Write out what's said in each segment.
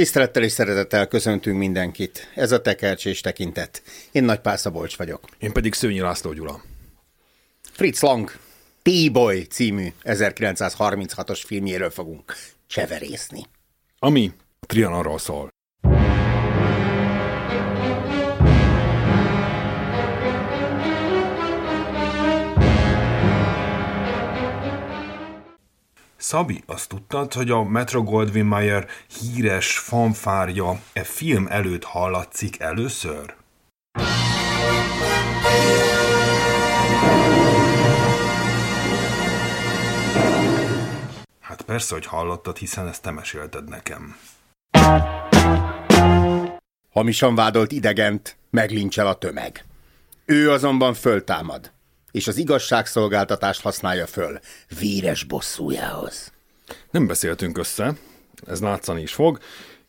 Tisztelettel és szeretettel köszöntünk mindenkit. Ez a Tekercs és Tekintet. Én Nagy Pászabolcs vagyok. Én pedig Szőnyi László Gyula. Fritz Lang, T-Boy című 1936-os filmjéről fogunk cseverészni. Ami Trianonról szól. Szabi, azt tudtad, hogy a Metro Goldwyn Mayer híres fanfárja e film előtt hallatszik először? Hát persze, hogy hallottad, hiszen ezt te mesélted nekem. Hamisan vádolt idegent meglincsel a tömeg. Ő azonban föltámad és az igazságszolgáltatást használja föl véres bosszújához. Nem beszéltünk össze, ez látszani is fog.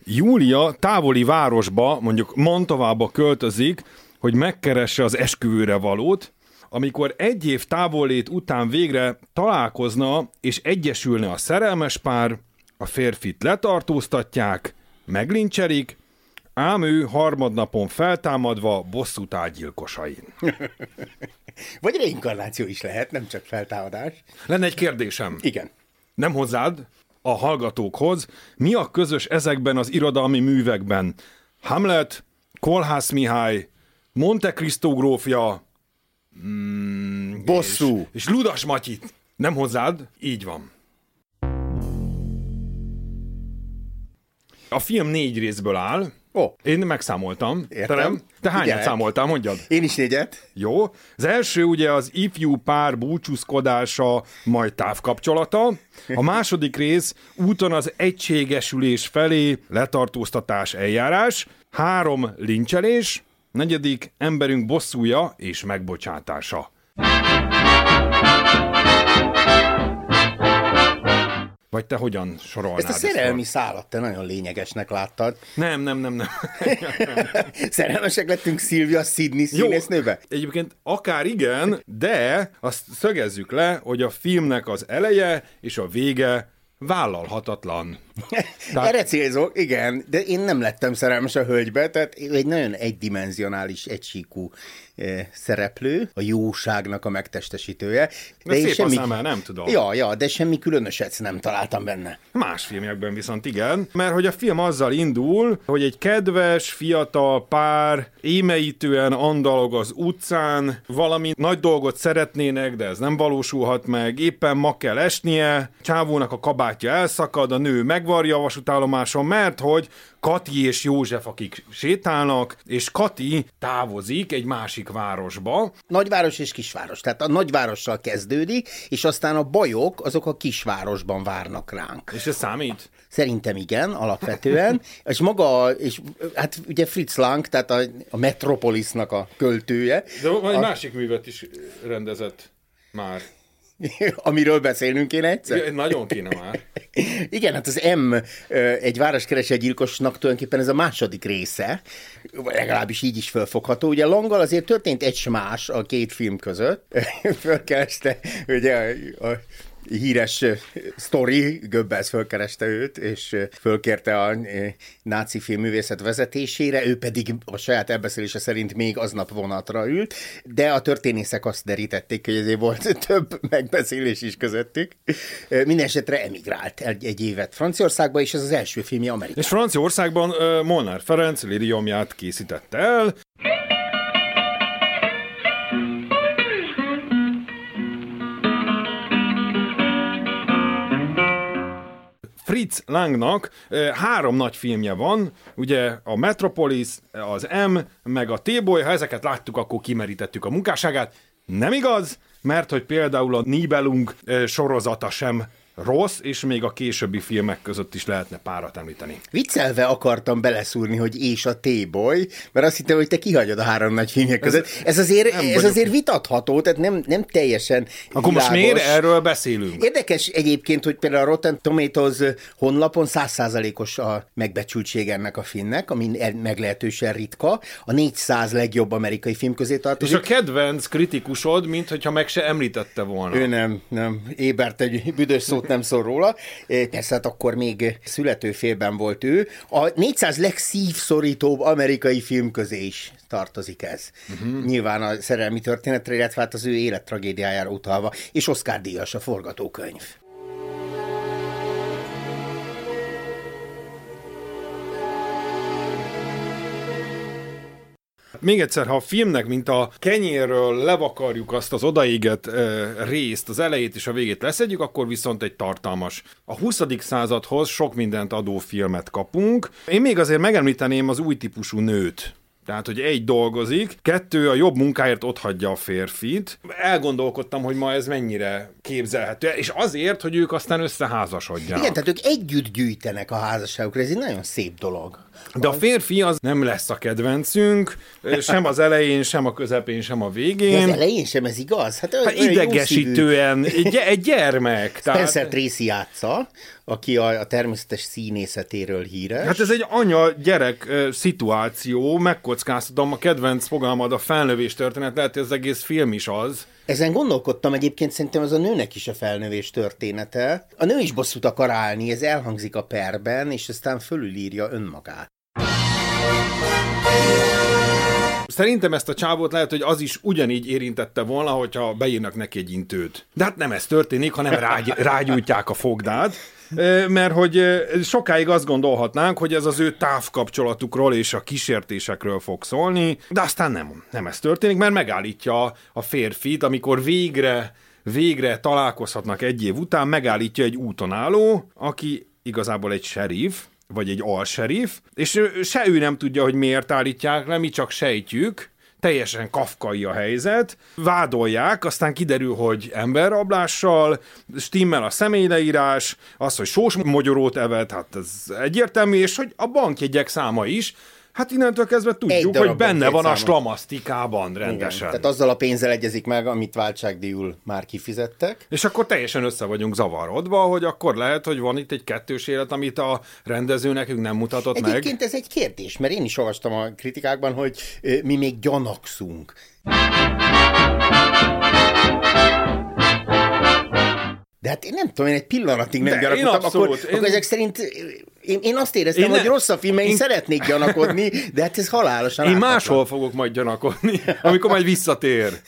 Júlia távoli városba, mondjuk Mantovába költözik, hogy megkeresse az esküvőre valót, amikor egy év távollét után végre találkozna és egyesülne a szerelmes pár, a férfit letartóztatják, meglincserik, ám ő harmadnapon feltámadva bosszút áll gyilkosain. Vagy reinkarnáció is lehet, nem csak feltámadás. Lenne egy kérdésem. Igen. Nem hozzád, a hallgatókhoz. Mi a közös ezekben az irodalmi művekben? Hamlet, Kolhász Mihály, Monte Cristo grófja, mm, Bosszú. És, és Ludas Matyit. Nem hozzád? Így van. A film négy részből áll, Ó. Én megszámoltam. Értem. Terem. Te hányat Ügyelek. számoltál, mondjad? Én is négyet. Jó. Az első ugye az ifjú pár búcsúzkodása, majd távkapcsolata. A második rész úton az egységesülés felé letartóztatás eljárás. Három lincselés. Negyedik emberünk bosszúja és megbocsátása. Vagy te hogyan sorolnád? Ezt a szerelmi ezt szállat te nagyon lényegesnek láttad. Nem, nem, nem, nem. Szerelmesek lettünk Szilvia Sidney színésznőbe? Egyébként akár igen, de azt szögezzük le, hogy a filmnek az eleje és a vége vállalhatatlan. Tehát... Erre célzok, igen, de én nem lettem szerelmes a hölgybe, tehát egy nagyon egydimenzionális, egysíkú eh, szereplő, a jóságnak a megtestesítője. De, de szép semmi... a szeme, nem tudom. Ja, ja, de semmi különöset nem találtam benne. Más filmekben viszont igen, mert hogy a film azzal indul, hogy egy kedves, fiatal pár émeítően andalog az utcán, valami nagy dolgot szeretnének, de ez nem valósulhat meg, éppen ma kell esnie, csávónak a kabátja elszakad, a nő megvarja a vasútállomáson, mert hogy Kati és József, akik sétálnak, és Kati távozik egy másik városba. Nagyváros és kisváros. Tehát a nagyvárossal kezdődik, és aztán a bajok azok a kisvárosban várnak ránk. És ez számít? Szerintem igen, alapvetően. és maga, és hát ugye Fritz Lang, tehát a, a Metropolisnak a költője. De van egy a... másik művet is rendezett már. Amiről beszélnünk kéne egyszer? Igen, nagyon kéne már. Igen, hát az M egy városkereső gyilkosnak tulajdonképpen ez a második része, legalábbis így is felfogható. Ugye Langgal azért történt egy más a két film között. Fölkereste ugye a, a híres sztori, Göbbels fölkereste őt, és fölkérte a náci filmművészet vezetésére, ő pedig a saját elbeszélése szerint még aznap vonatra ült, de a történészek azt derítették, hogy ezért volt több megbeszélés is közöttük. Mindenesetre emigrált egy, egy évet Franciaországba, és ez az első filmje Amerikában. És Franciaországban Molnár Ferenc liriomját készítette el, Fritz Langnak három nagy filmje van, ugye a Metropolis, az M, meg a T-Boy, ha ezeket láttuk, akkor kimerítettük a munkásságát. Nem igaz, mert hogy például a Nibelung sorozata sem rossz, és még a későbbi filmek között is lehetne párat említeni. Viccelve akartam beleszúrni, hogy és a T-boy, mert azt hittem, hogy te kihagyod a három nagy filmek között. Ez azért, ez azért vitatható, tehát nem, nem teljesen Akkor most miért erről beszélünk? Érdekes egyébként, hogy például a Rotten Tomatoes honlapon százszázalékos a megbecsültség ennek a filmnek, ami meglehetősen ritka. A 400 legjobb amerikai film közé És tartozik. a kedvenc kritikusod, mint hogyha meg se említette volna. Ő nem, nem. Ébert egy büdös szót nem szól róla. Persze, hát akkor még születőfélben volt ő. A 400 legszívszorítóbb amerikai film közé is tartozik ez. Uh-huh. Nyilván a szerelmi történetre, illetve hát az ő élettragédiájára utalva, és Oscar díjas a forgatókönyv. Még egyszer, ha a filmnek, mint a kenyérről levakarjuk azt az odaégett e, részt, az elejét és a végét leszedjük, akkor viszont egy tartalmas. A 20. századhoz sok mindent adó filmet kapunk. Én még azért megemlíteném az új típusú nőt. Tehát, hogy egy dolgozik, kettő a jobb munkáért otthagyja a férfit. Elgondolkodtam, hogy ma ez mennyire képzelhető, és azért, hogy ők aztán összeházasodjanak. Igen, tehát ők együtt gyűjtenek a házasságukra, ez egy nagyon szép dolog. De a férfi az nem lesz a kedvencünk, sem az elején, sem a közepén, sem a De végén. az elején sem ez igaz? Hát, Hát idegesítően, egy, egy gyermek. Spencer Tehát, Tracy játsza, aki a, a természetes színészetéről híres. hát ez egy anya-gyerek ö, szituáció, megkockáztatom a kedvenc fogalmad, a felnövés történet, lehet, hogy az egész film is az. Ezen gondolkodtam egyébként, szerintem az a nőnek is a felnövés története. A nő is bosszút akar állni, ez elhangzik a perben, és aztán fölülírja önmagát. Szerintem ezt a csávót lehet, hogy az is ugyanígy érintette volna, hogyha beírnak neki egy intőt. De hát nem ez történik, hanem rágy, rágyújtják a fogdát. Mert hogy sokáig azt gondolhatnánk, hogy ez az ő távkapcsolatukról és a kísértésekről fog szólni, de aztán nem, nem ez történik, mert megállítja a férfit, amikor végre végre találkozhatnak egy év után, megállítja egy úton álló, aki igazából egy serif, vagy egy alserif, és se ő nem tudja, hogy miért állítják le, mi csak sejtjük, teljesen kafkai a helyzet, vádolják, aztán kiderül, hogy emberrablással, stimmel a személyleírás, az, hogy sós mogyorót evett, hát ez egyértelmű, és hogy a bankjegyek száma is, hát innentől kezdve tudjuk, hogy benne van a bankjegyszáma. slamasztikában rendesen. Tehát azzal a pénzzel egyezik meg, amit váltságdíjul már kifizettek. És akkor teljesen össze vagyunk zavarodva, hogy akkor lehet, hogy van itt egy kettős élet, amit a rendező nekünk nem mutatott meg. Egyébként ez egy kérdés, mert én is olvastam a kritikákban, hogy mi még gyanakszunk. De hát én nem tudom, én egy pillanatig nem gyanakodtam, akkor, én- akkor ezek szerint én, én azt éreztem, Én hogy ne- rossz a film, én én- szeretnék gyanakodni, de hát ez halálosan Én ártatlan. máshol fogok majd gyanakodni, amikor majd visszatér.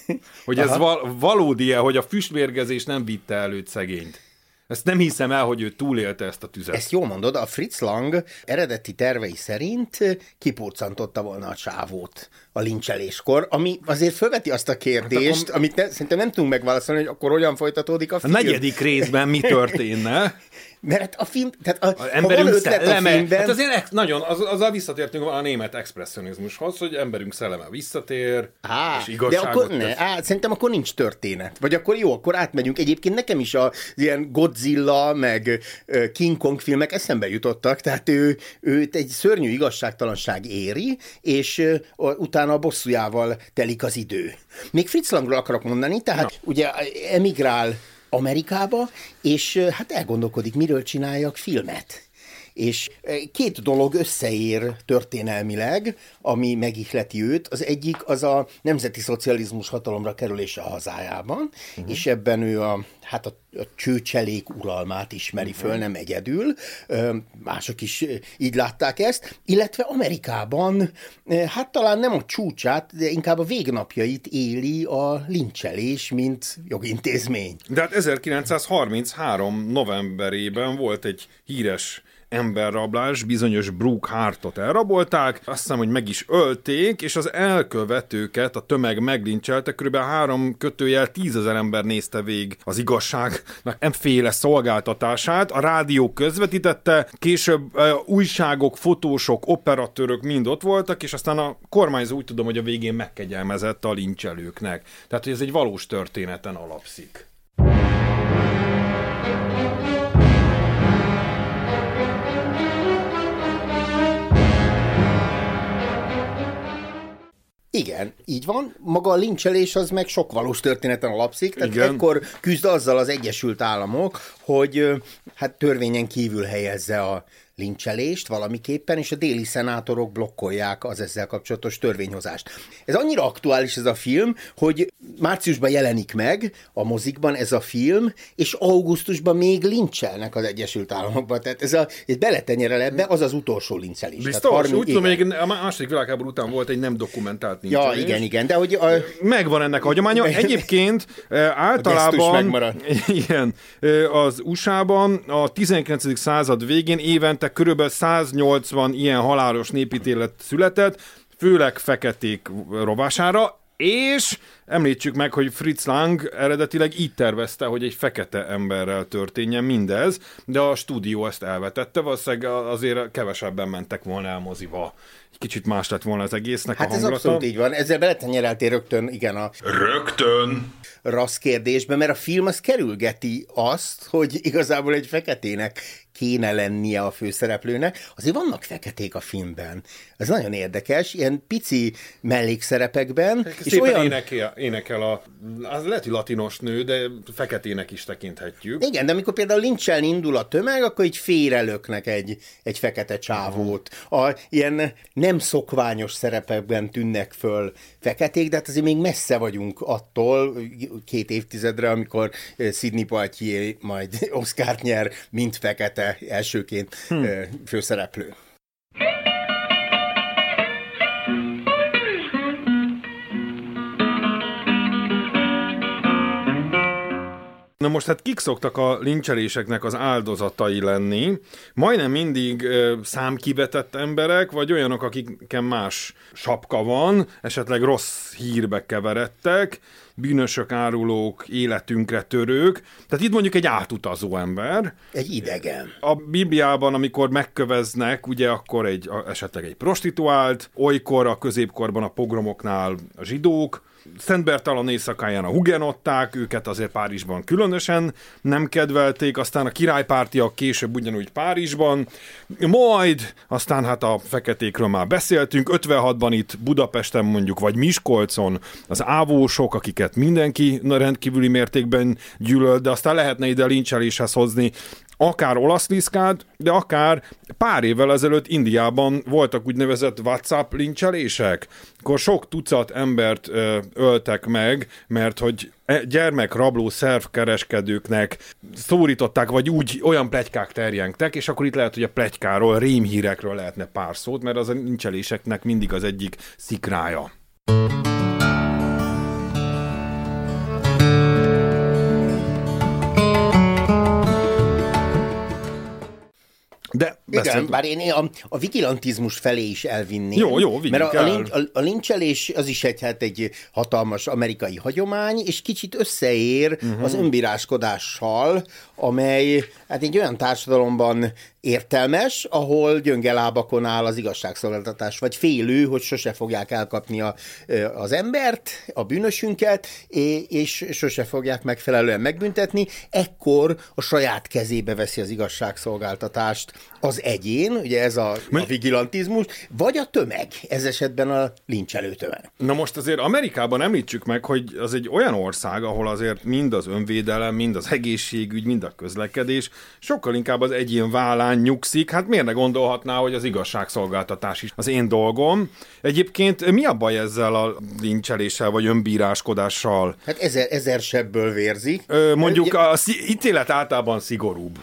Hogy ez val- valódi-e, hogy a füstmérgezés nem vitte előtt szegényt. Ezt nem hiszem el, hogy ő túlélte ezt a tüzet. Ezt jól mondod, a Fritz Lang eredeti tervei szerint kipurcantotta volna a csávót a lincseléskor, ami azért felveti azt a kérdést, Hát akkor- amit ne, szerintem nem tudunk megválaszolni, hogy akkor hogyan folytatódik a A film. negyedik részben mi történne? Mert hát a film, tehát a, Az ha emberünk ötlet a szelleme. filmben, Hát azért ex- nagyon, az, azzal visszatértünk a német expressionizmushoz, hogy emberünk szelleme visszatér, Á, és de igazságot akkor tesz. ne, á, szerintem akkor nincs történet. Vagy akkor jó, akkor átmegyünk. Egyébként nekem is a ilyen Godzilla, meg King Kong filmek eszembe jutottak, tehát ő, őt egy szörnyű igazságtalanság éri, és a- utána a bosszújával telik az idő. Még Fritz Langról akarok mondani, tehát Na. ugye emigrál Amerikába, és hát elgondolkodik, miről csináljak filmet. És eh, két dolog összeér történelmileg, ami megihleti őt. Az egyik az a nemzeti szocializmus hatalomra kerülése a hazájában, uh-huh. és ebben ő a, hát a, a csőcselék uralmát ismeri uh-huh. föl, nem egyedül. Mások is eh, így látták ezt. Illetve Amerikában, eh, hát talán nem a csúcsát, de inkább a végnapjait éli a lincselés, mint jogintézmény. De hát 1933 novemberében volt egy híres emberrablás, bizonyos Brooke Hartot elrabolták, azt hiszem, hogy meg is ölték, és az elkövetőket a tömeg meglincselte, kb. három kötőjel tízezer ember nézte vég az igazságnak emféle szolgáltatását, a rádió közvetítette, később újságok, fotósok, operatőrök mind ott voltak, és aztán a kormányzó úgy tudom, hogy a végén megkegyelmezett a lincselőknek. Tehát, hogy ez egy valós történeten alapszik. Igen, így van. Maga a lincselés az meg sok valós történeten alapszik, tehát Igen. ekkor küzd azzal az Egyesült Államok, hogy hát törvényen kívül helyezze a lincselést valamiképpen, és a déli szenátorok blokkolják az ezzel kapcsolatos törvényhozást. Ez annyira aktuális ez a film, hogy márciusban jelenik meg a mozikban ez a film, és augusztusban még lincselnek az Egyesült Államokban. Tehát ez a, ez beletenyerel ebbe, az az utolsó lincselés. Biztos? 30 Úgy tudom, igen. még a második világháború után volt egy nem dokumentált Ja, nincselés. igen, igen, de hogy a, Megvan ennek a hagyománya. Egyébként eh, általában megmaradt. igen, eh, az USA-ban a 19. század végén évente körülbelül 180 ilyen halálos népítélet született, főleg feketék rovására, és említsük meg, hogy Fritz Lang eredetileg így tervezte, hogy egy fekete emberrel történjen mindez, de a stúdió ezt elvetette, valószínűleg azért kevesebben mentek volna el moziba. Egy kicsit más lett volna az egésznek Hát a ez hangulata. abszolút így van. Ezzel beletenyereltél rögtön, igen, a Rögtön! rassz kérdésbe, mert a film az kerülgeti azt, hogy igazából egy feketének kéne lennie a főszereplőnek. Azért vannak feketék a filmben. Ez nagyon érdekes, ilyen pici mellékszerepekben. És szépen olyan... énekel, énekel a, az lehet, hogy latinos nő, de feketének is tekinthetjük. Igen, de amikor például lincselni indul a tömeg, akkor így félrelöknek egy, egy fekete csávót. A ilyen nem szokványos szerepekben tűnnek föl feketék, de hát azért még messze vagyunk attól két évtizedre, amikor Sidney Poitier majd Oscar nyer, mint fekete elsőként hm. főszereplő. Na most hát kik szoktak a lincseléseknek az áldozatai lenni? Majdnem mindig ö, számkivetett emberek, vagy olyanok, akiken más sapka van, esetleg rossz hírbe keveredtek, bűnösök, árulók, életünkre törők. Tehát itt mondjuk egy átutazó ember. Egy idegen. A Bibliában, amikor megköveznek, ugye akkor egy, esetleg egy prostituált, olykor a középkorban a pogromoknál a zsidók, Szent Bertalan éjszakáján a hugenották, őket azért Párizsban különösen nem kedvelték, aztán a királypártiak később ugyanúgy Párizsban, majd aztán hát a feketékről már beszéltünk, 56-ban itt Budapesten mondjuk, vagy Miskolcon az ávósok, akiket mindenki rendkívüli mértékben gyűlölt, de aztán lehetne ide lincseléshez hozni akár olasz liszkát, de akár pár évvel ezelőtt Indiában voltak úgynevezett WhatsApp lincselések, akkor sok tucat embert ö, öltek meg, mert hogy e, gyermekrabló szervkereskedőknek szórították, vagy úgy olyan plegykák terjengtek, és akkor itt lehet, hogy a plegykáról, rémhírekről lehetne pár szót, mert az a lincseléseknek mindig az egyik szikrája. De Igen, bár én a, a vigilantizmus felé is elvinném. Jó, jó, Mert a, a, lincs, a, a lincselés az is egy, hát egy hatalmas amerikai hagyomány, és kicsit összeér uh-huh. az önbíráskodással, amely hát egy olyan társadalomban értelmes, ahol gyönge lábakon áll az igazságszolgáltatás, vagy félő, hogy sose fogják elkapni a, az embert, a bűnösünket, és sose fogják megfelelően megbüntetni, ekkor a saját kezébe veszi az igazságszolgáltatást az egyén, ugye ez a, a vigilantizmus, vagy a tömeg, ez esetben a lincselő tömeg. Na most azért Amerikában említsük meg, hogy az egy olyan ország, ahol azért mind az önvédelem, mind az egészségügy, mind a közlekedés sokkal inkább az egyén vállán nyugszik. Hát miért ne gondolhatná, hogy az igazságszolgáltatás is az én dolgom. Egyébként mi a baj ezzel a lincseléssel, vagy önbíráskodással? Hát ezer, ezer sebből vérzik. Ö, mondjuk a ítélet általában szigorúbb.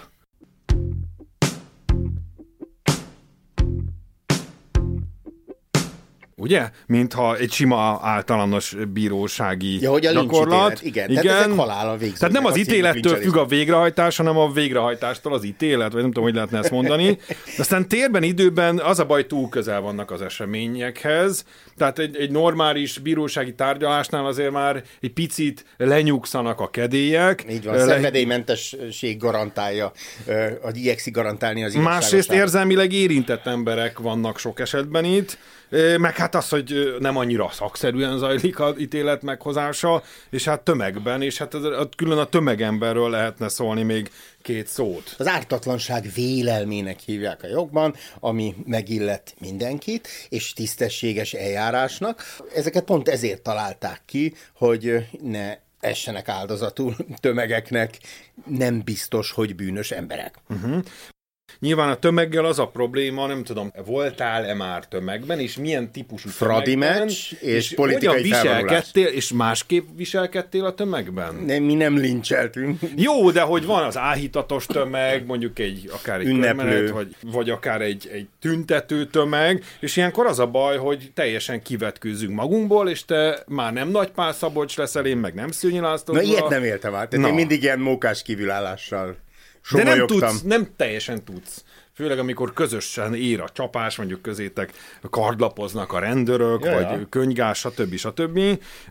Ugye? Mintha egy sima általános bírósági ja, hogy a gyakorlat. Igen, igen. Tehát, halála tehát nem az ítélettől függ a végrehajtás, hanem a végrehajtástól az ítélet, vagy nem tudom, hogy lehetne ezt mondani. Aztán térben, időben az a baj, túl közel vannak az eseményekhez, tehát egy, egy normális bírósági tárgyalásnál azért már egy picit lenyugszanak a kedélyek. Így van, Le... szenvedélymentesség garantálja, a igyekszik garantálni az Másrészt érzelmileg érintett emberek vannak sok esetben itt, meg hát Hát az, hogy nem annyira szakszerűen zajlik az ítélet meghozása, és hát tömegben, és hát külön a tömegemberről lehetne szólni még két szót. Az ártatlanság vélelmének hívják a jogban, ami megillet mindenkit, és tisztességes eljárásnak. Ezeket pont ezért találták ki, hogy ne essenek áldozatul tömegeknek, nem biztos, hogy bűnös emberek. Uh-huh. Nyilván a tömeggel az a probléma, nem tudom, voltál-e már tömegben, és milyen típusú Fradi meccs és, és politikai viselkedtél, és másképp viselkedtél a tömegben? Nem, mi nem lincseltünk. Jó, de hogy van az áhítatos tömeg, mondjuk egy akár egy Ünneplő. vagy, vagy akár egy, egy tüntető tömeg, és ilyenkor az a baj, hogy teljesen kivetkőzünk magunkból, és te már nem nagy Pál Szabolcs leszel, én meg nem Szőnyi László. Na ilyet nem éltem át, tehát én mindig ilyen mókás kívülállással de nem tudsz, nem teljesen tudsz. Főleg, amikor közösen ér a csapás, mondjuk közétek kardlapoznak a rendőrök, ja, vagy ja. könygás, stb. stb.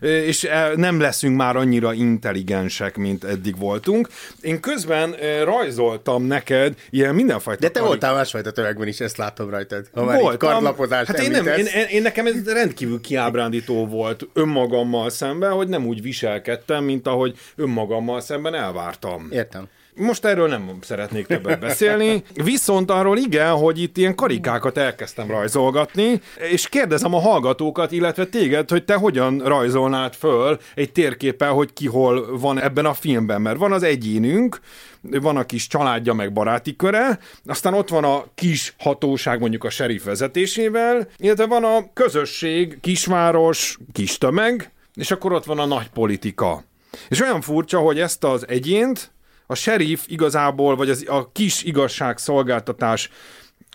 És e, nem leszünk már annyira intelligensek, mint eddig voltunk. Én közben e, rajzoltam neked ilyen mindenfajta... De te karik... voltál másfajta tömegben is, ezt látom rajtad. Ha már Voltam. kardlapozás hát én, nem, én, én, én, nekem ez rendkívül kiábrándító volt önmagammal szemben, hogy nem úgy viselkedtem, mint ahogy önmagammal szemben elvártam. Értem. Most erről nem szeretnék többet beszélni, viszont arról igen, hogy itt ilyen karikákat elkezdtem rajzolgatni, és kérdezem a hallgatókat, illetve téged, hogy te hogyan rajzolnád föl egy térképpel, hogy ki hol van ebben a filmben, mert van az egyénünk, van a kis családja meg baráti köre, aztán ott van a kis hatóság mondjuk a serif vezetésével, illetve van a közösség, kisváros, kis tömeg, és akkor ott van a nagy politika. És olyan furcsa, hogy ezt az egyént a sheriff igazából, vagy az, a kis igazságszolgáltatás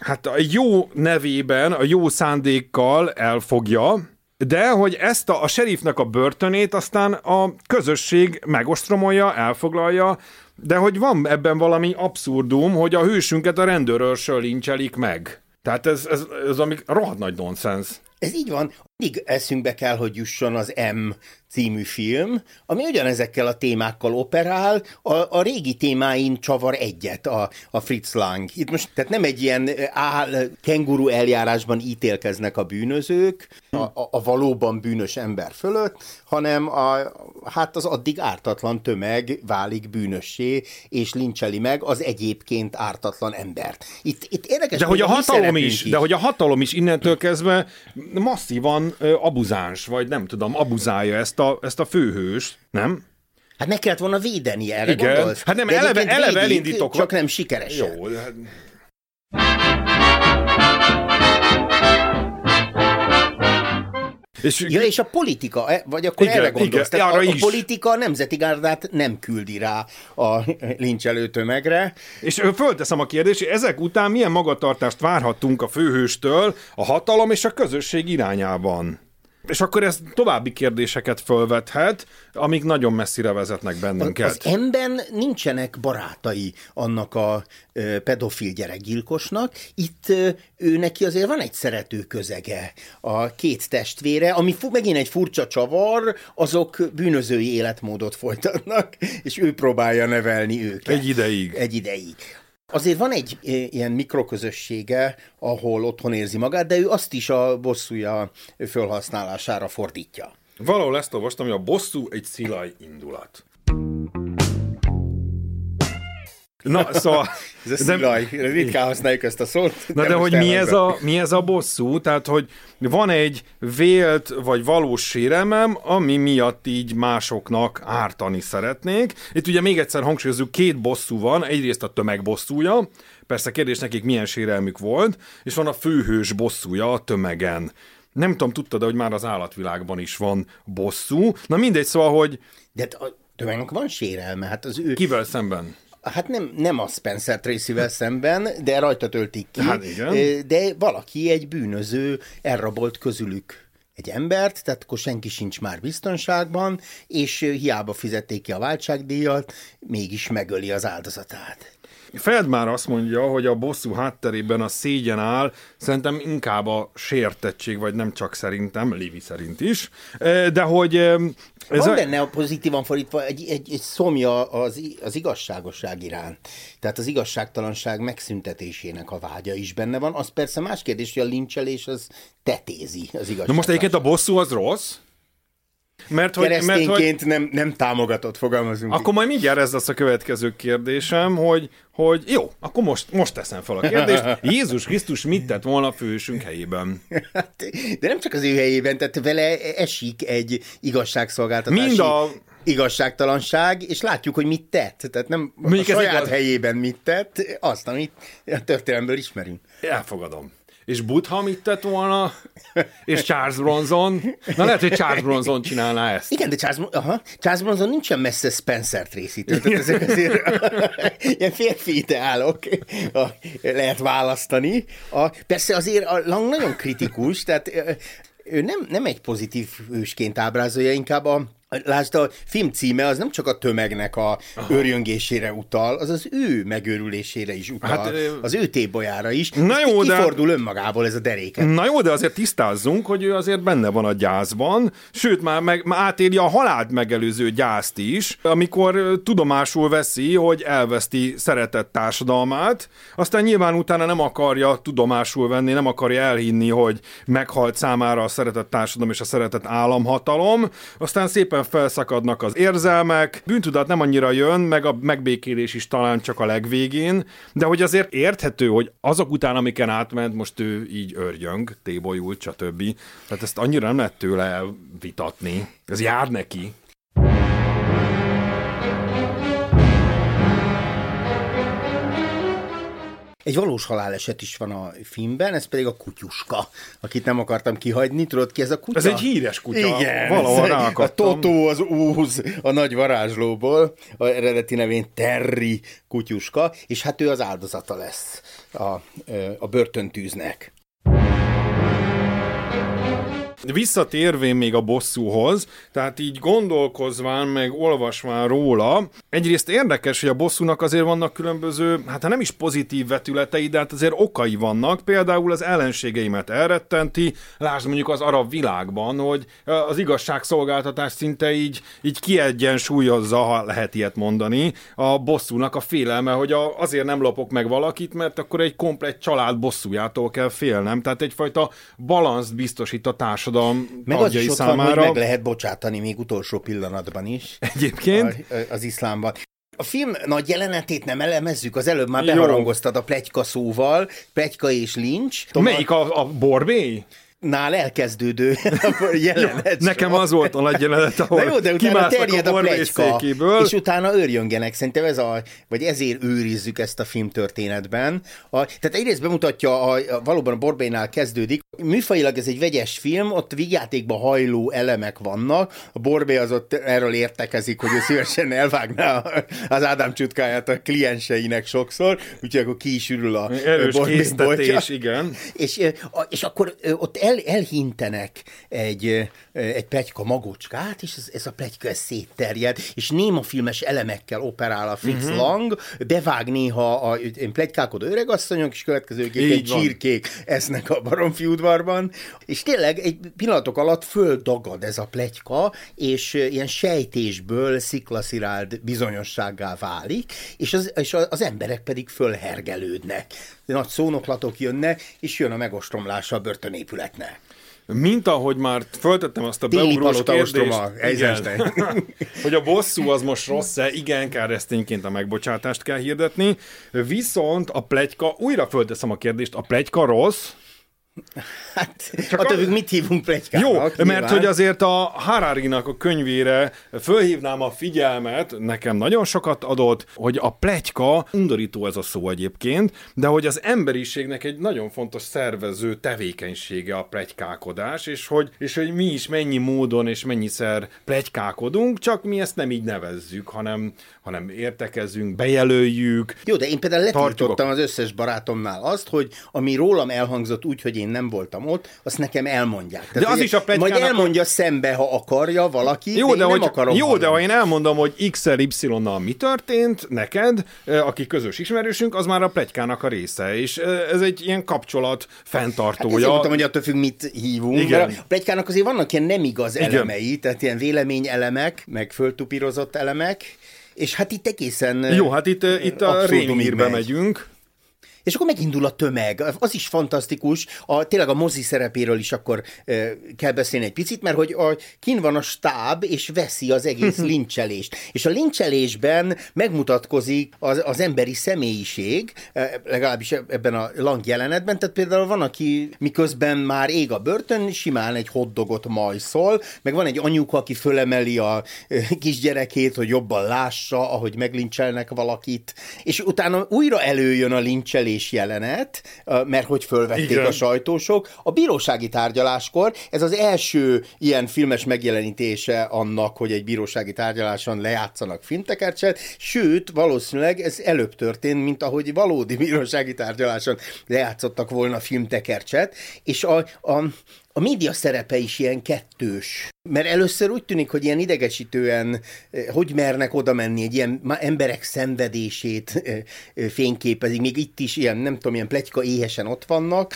hát a jó nevében, a jó szándékkal elfogja, de hogy ezt a, a sheriffnek a börtönét aztán a közösség megostromolja, elfoglalja, de hogy van ebben valami abszurdum, hogy a hősünket a rendőrörsől lincselik meg. Tehát ez, ez, ez ami rohadt nagy nonsens. Ez így van. Mindig eszünkbe kell, hogy jusson az M című film, ami ugyanezekkel a témákkal operál, a, a régi témáin csavar egyet a, a Fritz Lang. Itt most tehát nem egy ilyen áll, kenguru eljárásban ítélkeznek a bűnözők a, a, a valóban bűnös ember fölött, hanem a, hát az addig ártatlan tömeg válik bűnössé, és lincseli meg az egyébként ártatlan embert. Itt, itt érdekes, de hogy a hatalom is, is, de hogy a hatalom is innentől kezdve masszívan abuzáns, vagy nem tudom, abuzálja ezt a, ezt a főhőst, nem? Hát meg kellett volna védeni erre, Igen. Gondolsz? Hát nem, eleve, eleve elindítok. Csak nem sikeresen. Jó, hát... És, ja, és a politika, e, vagy akkor igen, erre gondolsz, igen, a, a politika a nemzeti gárdát nem küldi rá a lincselő tömegre. És fölteszem a kérdést, ezek után milyen magatartást várhattunk a főhőstől a hatalom és a közösség irányában? És akkor ez további kérdéseket fölvethet, amik nagyon messzire vezetnek bennünket. Az emben nincsenek barátai annak a pedofil gyerekgyilkosnak. Itt ő neki azért van egy szerető közege. A két testvére, ami megint egy furcsa csavar, azok bűnözői életmódot folytatnak, és ő próbálja nevelni őket. Egy ideig. Egy ideig. Azért van egy ilyen mikroközössége, ahol otthon érzi magát, de ő azt is a bosszúja felhasználására fordítja. Valahol ezt olvastam, hogy a bosszú egy szilaj indulat. Na, szóval... ez a szilaj, de, ritkán használjuk ezt a szót. Na de hogy mi ez, a, mi ez a bosszú? Tehát, hogy van egy vélt vagy valós sérelmem, ami miatt így másoknak ártani szeretnék. Itt ugye még egyszer hangsúlyozzuk, két bosszú van, egyrészt a tömeg bosszúja, persze kérdés nekik milyen sérelmük volt, és van a főhős bosszúja a tömegen. Nem tudom, tudtad, hogy már az állatvilágban is van bosszú. Na mindegy, szóval, hogy... De a tömegnek van sérelme, hát az ő... Kivel szemben? Hát nem, nem a Spencer Tracy-vel szemben, de rajta töltik ki. Hát igen. De valaki, egy bűnöző elrabolt közülük egy embert, tehát akkor senki sincs már biztonságban, és hiába fizették ki a váltságdíjat, mégis megöli az áldozatát. Feld már azt mondja, hogy a bosszú hátterében a szégyen áll, szerintem inkább a sértettség, vagy nem csak szerintem, Lévi szerint is, de hogy... Ez Van a... benne a pozitívan fordítva egy, egy, egy szomja az, az igazságosság iránt. Tehát az igazságtalanság megszüntetésének a vágya is benne van. Az persze más kérdés, hogy a lincselés az tetézi az igazságtalanság. Na most egyébként a bosszú az rossz? Mert hogy, mert, hogy nem, nem támogatott, fogalmazunk. Akkor majd mindjárt ez lesz a következő kérdésem, hogy, hogy jó, akkor most, most teszem fel a kérdést. Jézus Krisztus mit tett volna a fősünk helyében? Hát, de nem csak az ő helyében, tehát vele esik egy igazságszolgáltatási... Mind a igazságtalanság, és látjuk, hogy mit tett. Tehát nem Még a saját igaz... helyében mit tett, azt, amit a történelemből ismerünk. Elfogadom és Butha mit tett volna, és Charles Bronson. Na lehet, hogy Charles Bronson csinálná ezt. Igen, de Charles, aha, Charles Bronson nincsen messze Spencer részítő. Tehát ezek azért ilyen férfi ideálok lehet választani. A, persze azért a Lang nagyon kritikus, tehát ő nem, nem egy pozitív hősként ábrázolja, inkább a, Lásd, a film címe az nem csak a tömegnek a Aha. örjöngésére utal, az az ő megőrülésére is utal, hát, az ő tébolyára is. Na jó, de... Kifordul önmagából ez a deréket. Na jó, de azért tisztázzunk, hogy ő azért benne van a gyászban, sőt, már, meg, már átéli a halált megelőző gyászt is, amikor tudomásul veszi, hogy elveszti szeretett társadalmát, aztán nyilván utána nem akarja tudomásul venni, nem akarja elhinni, hogy meghalt számára a szeretett társadalom és a szeretett államhatalom, aztán szépen felszakadnak az érzelmek, bűntudat nem annyira jön, meg a megbékélés is talán csak a legvégén, de hogy azért érthető, hogy azok után, amiken átment, most ő így örjöng, tébolyult, stb. Tehát ezt annyira nem lehet tőle elvitatni. Ez jár neki. Egy valós haláleset is van a filmben, ez pedig a kutyuska, akit nem akartam kihagyni. Tudod ki ez a kutya? Ez egy híres kutya. Igen. Valahol A Totó az úz a nagy varázslóból, a eredeti nevén Terry kutyuska, és hát ő az áldozata lesz a, a börtöntűznek. Visszatérvén még a bosszúhoz, tehát így gondolkozván, meg olvasván róla, egyrészt érdekes, hogy a bosszúnak azért vannak különböző, hát nem is pozitív vetületei, de hát azért okai vannak, például az ellenségeimet elrettenti, lásd mondjuk az arab világban, hogy az igazságszolgáltatás szinte így, így kiegyensúlyozza, ha lehet ilyet mondani, a bosszúnak a félelme, hogy azért nem lopok meg valakit, mert akkor egy komplet család bosszújától kell félnem, tehát egyfajta balanszt biztosít a társadalom társadalom meg az is ott számára. Van, hogy meg lehet bocsátani még utolsó pillanatban is. Egyébként? A, az iszlámban. A film nagy jelenetét nem elemezzük, az előbb már beharangoztad a plegyka szóval, plegyka és lincs. Melyik a, a borbély? Nál elkezdődő jelenet. Nekem az volt a nagy jelenet, ahol Na jó, de utána terjed a, a plegyka, és utána őrjöngenek. Szerintem ez a, vagy ezért őrizzük ezt a film történetben. A, tehát egyrészt bemutatja, a, a, valóban a Borbénál kezdődik. Műfajilag ez egy vegyes film, ott vigyátékba hajló elemek vannak. A Borbé az ott erről értekezik, hogy ő szívesen elvágná az Ádám csutkáját a klienseinek sokszor, úgyhogy akkor ki is ürül a Erős Borbé igen. És, és akkor ott el, elhintenek egy, egy plegyka magocskát, és ez, ez a plegyka ez szétterjed, és néma filmes elemekkel operál a Fritz uh-huh. Lang, bevág néha a én plegykákodó öregasszonyok, és következőképp egy csirkék esznek a baromfi udvarban, és tényleg egy pillanatok alatt földagad ez a plegyka, és ilyen sejtésből sziklasziráld bizonyossággá válik, és az, és az emberek pedig fölhergelődnek. Nagy szónoklatok jönnek, és jön a megostromlása a börtönépületnek. Mint ahogy már föltettem azt a beugrós kérdést, igen, hogy a bosszú az most rossz-e, igen, keresztényként a megbocsátást kell hirdetni, viszont a plegyka, újra fölteszem a kérdést, a plegyka rossz, Hát, Csak attól függ, mit hívunk plegykának. Jó, nyilván. mert hogy azért a Harari-nak a könyvére fölhívnám a figyelmet, nekem nagyon sokat adott, hogy a plegyka, undorító ez a szó egyébként, de hogy az emberiségnek egy nagyon fontos szervező tevékenysége a plegykákodás, és hogy, és hogy mi is mennyi módon és mennyiszer plegykákodunk, csak mi ezt nem így nevezzük, hanem, hanem értekezünk, bejelöljük. Jó, de én például letiltottam az összes barátomnál azt, hogy ami rólam elhangzott úgy, hogy én én nem voltam ott, azt nekem elmondják. de az is a Majd elmondja a... szembe, ha akarja valaki, jó, de, de hogy, nem akarom Jó, hallani. de ha én elmondom, hogy X-el Y-nal mi történt neked, aki közös ismerősünk, az már a plegykának a része, és ez egy ilyen kapcsolat fenntartója. Hát mondtam, hogy attól függ, mit hívunk. Igen. A plegykának azért vannak ilyen nem igaz Igen. elemei, tehát ilyen véleményelemek, meg föltupírozott elemek, és hát itt egészen... Jó, hát itt, itt a Rémírbe megyünk. És akkor megindul a tömeg. Az is fantasztikus. A, tényleg a mozi szerepéről is akkor e, kell beszélni egy picit, mert hogy a, kin van a stáb, és veszi az egész lincselést. És a lincselésben megmutatkozik az, az emberi személyiség, e, legalábbis ebben a lang jelenetben. Tehát például van, aki miközben már ég a börtön, simán egy hoddogot majszol, meg van egy anyuka, aki fölemeli a e, kisgyerekét, hogy jobban lássa, ahogy meglincselnek valakit, és utána újra előjön a lincselés és jelenet, mert hogy fölvették Igen. a sajtósok. A bírósági tárgyaláskor ez az első ilyen filmes megjelenítése annak, hogy egy bírósági tárgyaláson lejátszanak filmtekercset, sőt, valószínűleg ez előbb történt, mint ahogy valódi bírósági tárgyaláson lejátszottak volna filmtekercset, és a, a, a média szerepe is ilyen kettős. Mert először úgy tűnik, hogy ilyen idegesítően, eh, hogy mernek oda menni, egy ilyen emberek szenvedését eh, eh, fényképezik, még itt is ilyen, nem tudom, ilyen pletyka éhesen ott vannak,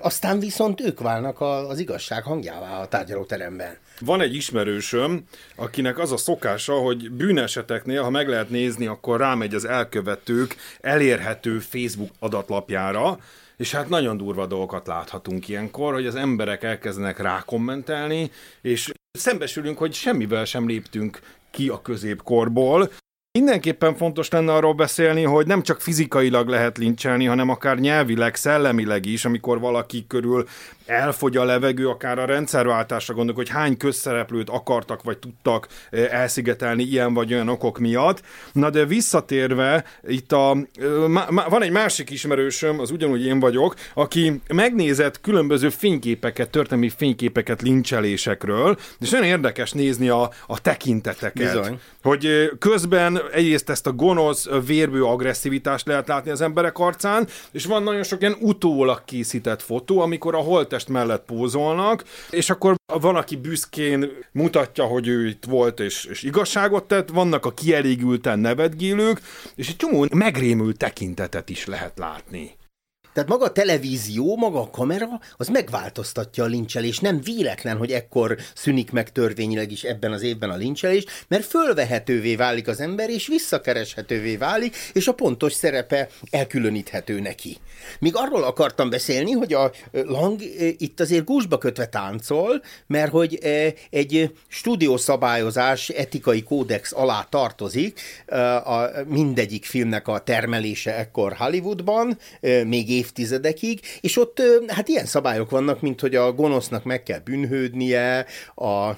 aztán viszont ők válnak az igazság hangjává a tárgyalóteremben. Van egy ismerősöm, akinek az a szokása, hogy bűneseteknél, ha meg lehet nézni, akkor rámegy az elkövetők elérhető Facebook adatlapjára, és hát nagyon durva dolgokat láthatunk ilyenkor, hogy az emberek elkezdenek rákommentelni, és szembesülünk, hogy semmivel sem léptünk ki a középkorból, Mindenképpen fontos lenne arról beszélni, hogy nem csak fizikailag lehet lincselni, hanem akár nyelvileg, szellemileg is, amikor valaki körül elfogy a levegő, akár a rendszerváltásra gondolok, hogy hány közszereplőt akartak vagy tudtak eh, elszigetelni ilyen vagy olyan okok miatt. Na de visszatérve, itt a, eh, van egy másik ismerősöm, az ugyanúgy én vagyok, aki megnézett különböző fényképeket, történelmi fényképeket lincselésekről, és nagyon érdekes nézni a, a tekinteteket. Bizony. Hogy eh, közben egyrészt ezt a gonosz, vérbő agresszivitást lehet látni az emberek arcán, és van nagyon sok ilyen utólag készített fotó, amikor a holtes Budapest mellett pózolnak, és akkor van, aki büszkén mutatja, hogy ő itt volt és, és igazságot tett, vannak a kielégülten nevetgélők, és egy csomó megrémült tekintetet is lehet látni. Tehát maga a televízió, maga a kamera, az megváltoztatja a lincselés. Nem véletlen, hogy ekkor szűnik meg törvényileg is ebben az évben a lincselés, mert fölvehetővé válik az ember, és visszakereshetővé válik, és a pontos szerepe elkülöníthető neki. Míg arról akartam beszélni, hogy a Lang itt azért gúzsba kötve táncol, mert hogy egy stúdiószabályozás etikai kódex alá tartozik a mindegyik filmnek a termelése ekkor Hollywoodban, még évtizedekig, és ott hát ilyen szabályok vannak, mint hogy a gonosznak meg kell bűnhődnie, a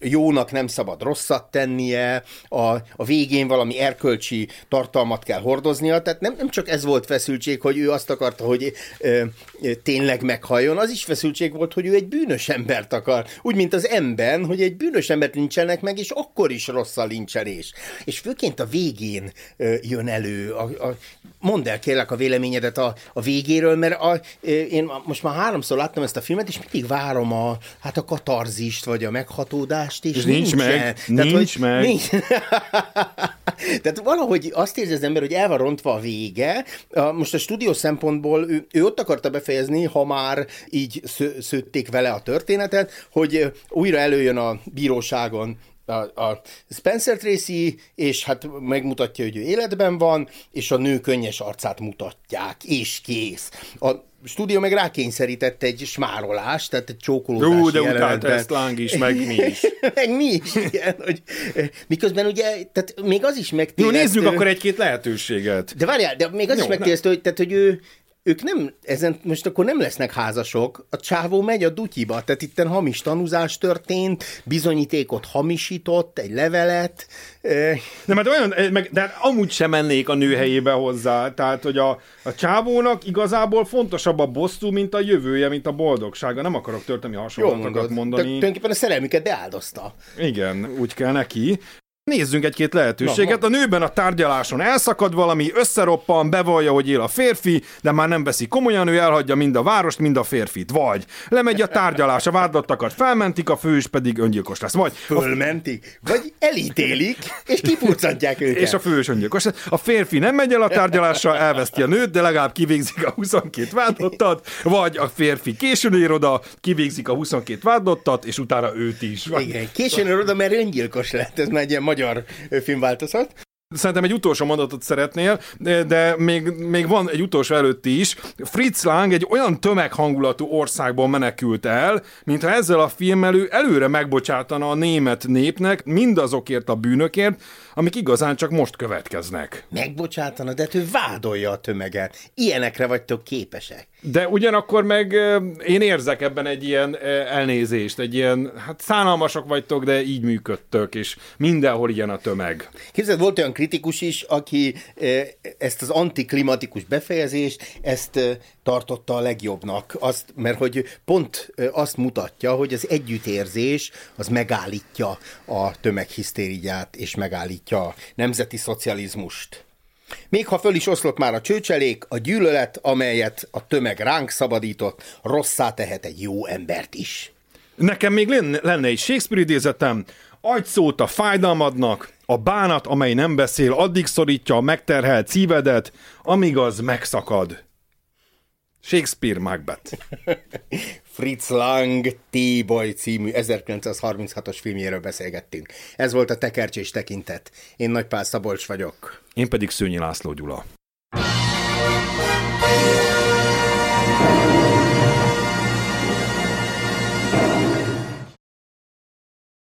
jónak nem szabad rosszat tennie, a, a végén valami erkölcsi tartalmat kell hordoznia, tehát nem, nem csak ez volt feszültség, hogy ő azt akarta, hogy ö, tényleg meghalljon, az is feszültség volt, hogy ő egy bűnös embert akar. Úgy, mint az ember, hogy egy bűnös embert lincselnek meg, és akkor is rossz a lincselés. És főként a végén ö, jön elő. A, a, mondd el kérlek a véleményedet a, a végéről, mert a, én most már háromszor láttam ezt a filmet, és mindig várom a, hát a katarzist, vagy a meghatódást, és, és nincs, meg. Tehát, nincs hogy, meg. Nincs. Tehát valahogy azt érzi az ember, hogy el van rontva a vége. Most a stúdió szempontból ő, ő ott akarta befejezni, ha már így szőtték vele a történetet, hogy újra előjön a bíróságon a, a Spencer Tracy, és hát megmutatja, hogy ő életben van, és a nő könnyes arcát mutatják, és kész. A stúdió meg rákényszerített egy smárolást, tehát egy csókolózási Ú, de utálta ezt Lang is, meg mi is. meg mi is, igen. Hogy, miközben ugye, tehát még az is megtéreztő... Jó, nézzük akkor egy-két lehetőséget. De várjál, de még az Jó, is megtéreztő, hogy, tehát, hogy ő, ők nem, ezen most akkor nem lesznek házasok, a csávó megy a dutyiba, tehát itten hamis tanúzás történt, bizonyítékot hamisított, egy levelet. Nem, hát olyan, meg, de amúgy sem mennék a nő helyébe hozzá, tehát, hogy a, a csávónak igazából fontosabb a bosszú, mint a jövője, mint a boldogsága. Nem akarok történelmi hasonlatokat mondani. De tulajdonképpen a szerelmüket beáldozta. Igen, úgy kell neki. Nézzünk egy-két lehetőséget. A nőben a tárgyaláson elszakad valami, összeroppan, bevallja, hogy él a férfi, de már nem veszi komolyan, ő elhagyja mind a várost, mind a férfit. Vagy lemegy a tárgyalás, a vádottakat felmentik, a fős pedig öngyilkos lesz. Vagy Fölmentik, vagy elítélik, és kipurcantják őket. és a fős öngyilkos lesz. A férfi nem megy el a tárgyalásra, elveszti a nőt, de legalább kivégzik a 22 vádlottat, vagy a férfi későn ér oda, kivégzik a 22 vádlottat, és utána őt is. Vagy Igen, későn ér oda, mert öngyilkos lett. Ez már egy ilyen magyar ö, filmváltozat. Szerintem egy utolsó mondatot szeretnél, de, még, még van egy utolsó előtti is. Fritz Lang egy olyan tömeghangulatú országból menekült el, mintha ezzel a filmmel ő előre megbocsátana a német népnek mindazokért a bűnökért, amik igazán csak most következnek. Megbocsátana, de ő vádolja a tömeget. Ilyenekre vagytok képesek. De ugyanakkor meg én érzek ebben egy ilyen elnézést, egy ilyen, hát szánalmasak vagytok, de így működtök, és mindenhol ilyen a tömeg. Képzeld, volt olyan kritikus is, aki ezt az antiklimatikus befejezést, ezt tartotta a legjobbnak, azt, mert hogy pont azt mutatja, hogy az együttérzés az megállítja a tömeghisztériát, és megállítja a nemzeti szocializmust. Még ha föl is oszlott már a csőcselék, a gyűlölet, amelyet a tömeg ránk szabadított, rosszá tehet egy jó embert is. Nekem még lenne, lenne egy Shakespeare idézetem, adj szót a fájdalmadnak, a bánat, amely nem beszél, addig szorítja a megterhelt szívedet, amíg az megszakad. Shakespeare Macbeth. Fritz Lang T-Boy című 1936-os filmjéről beszélgettünk. Ez volt a tekercsés tekintet. Én Nagypál Szabolcs vagyok. Én pedig Szőnyi László Gyula.